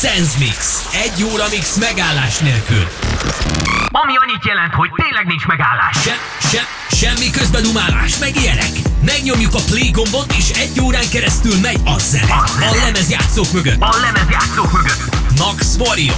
SenseMix. Egy óra mix megállás nélkül. Ami annyit jelent, hogy tényleg nincs megállás. Se, se, semmi közbedumálás, meg ilyenek. Megnyomjuk a play gombot, és egy órán keresztül megy a zene. A lemezjátszók mögött. A lemezjátszók mögött. Max Warrior.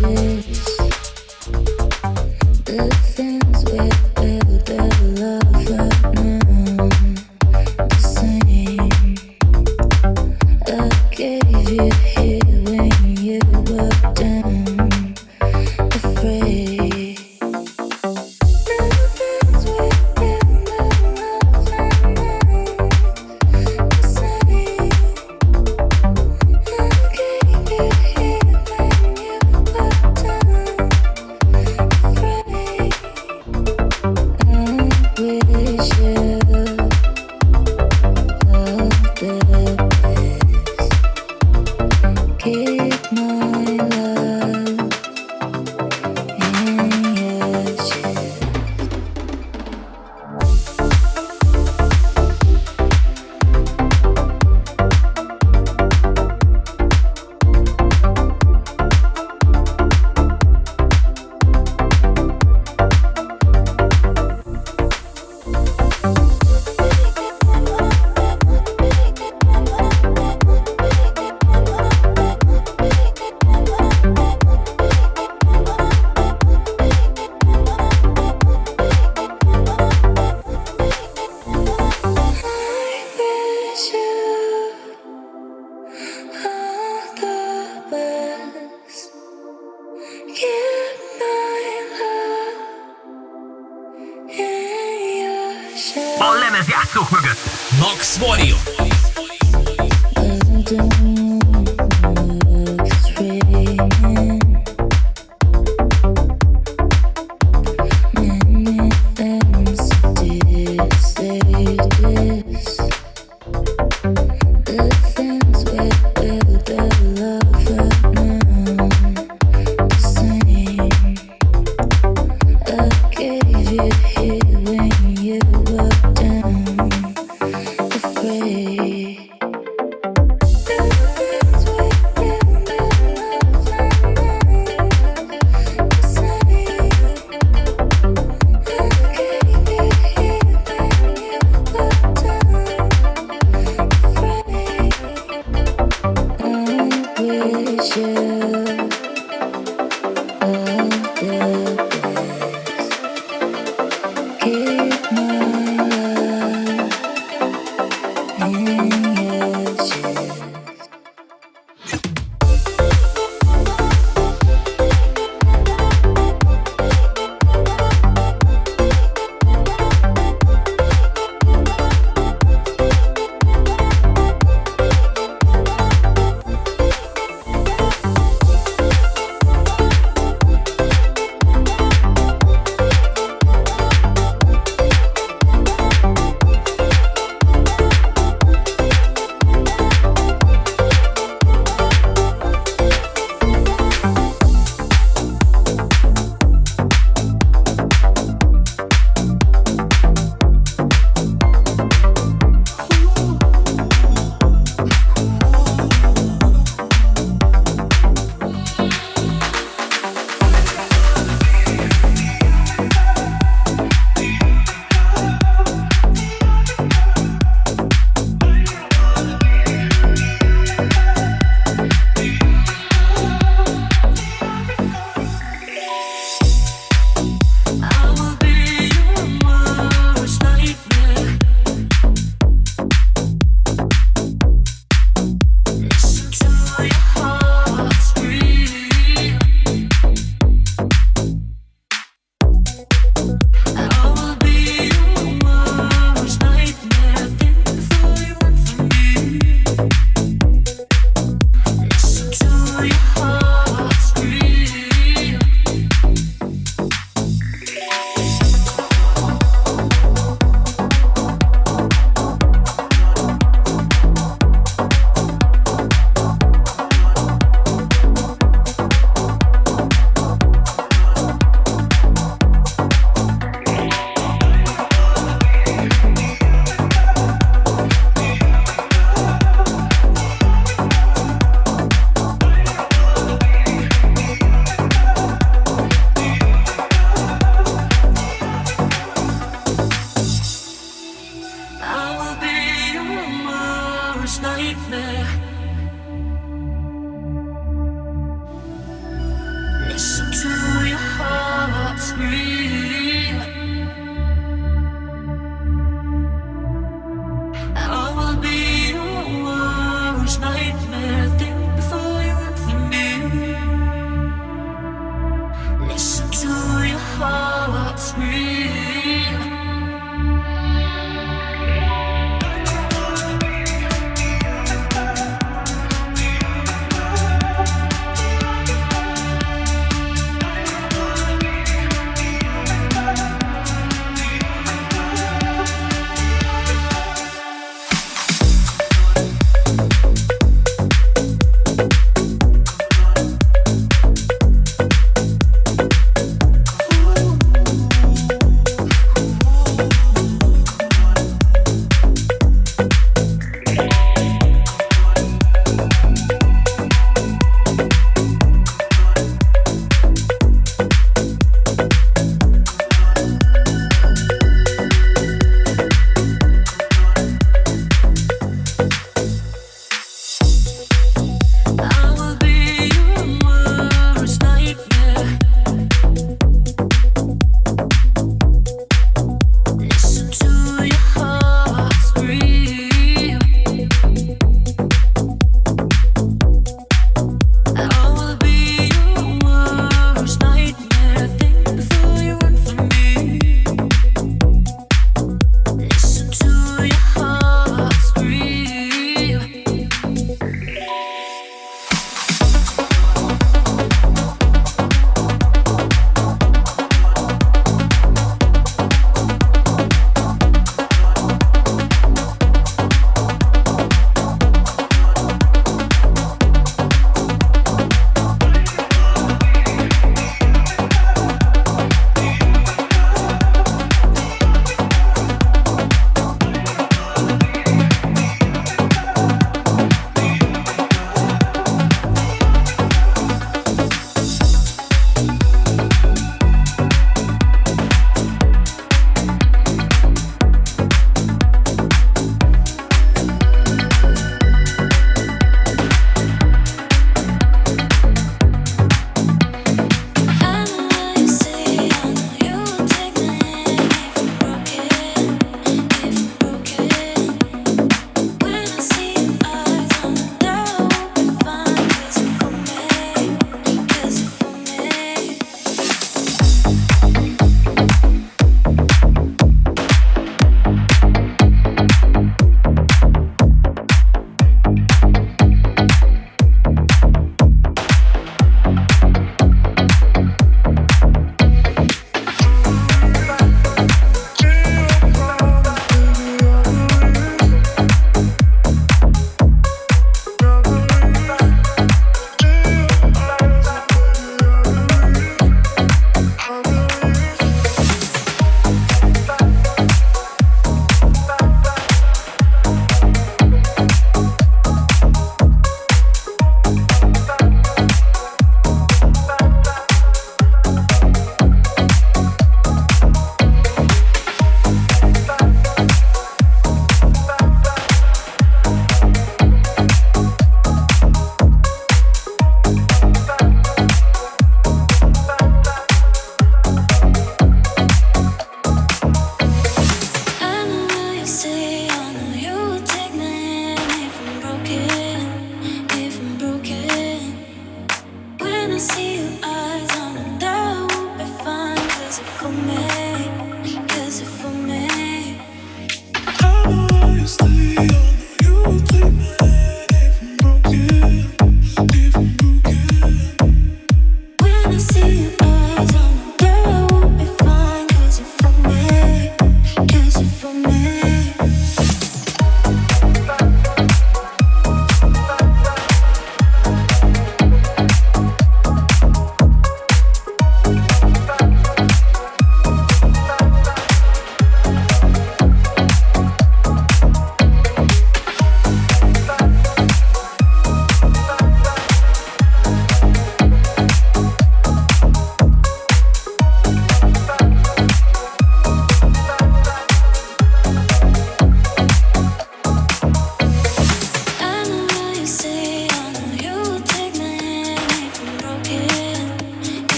this, this.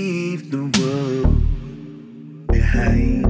Leave the world behind.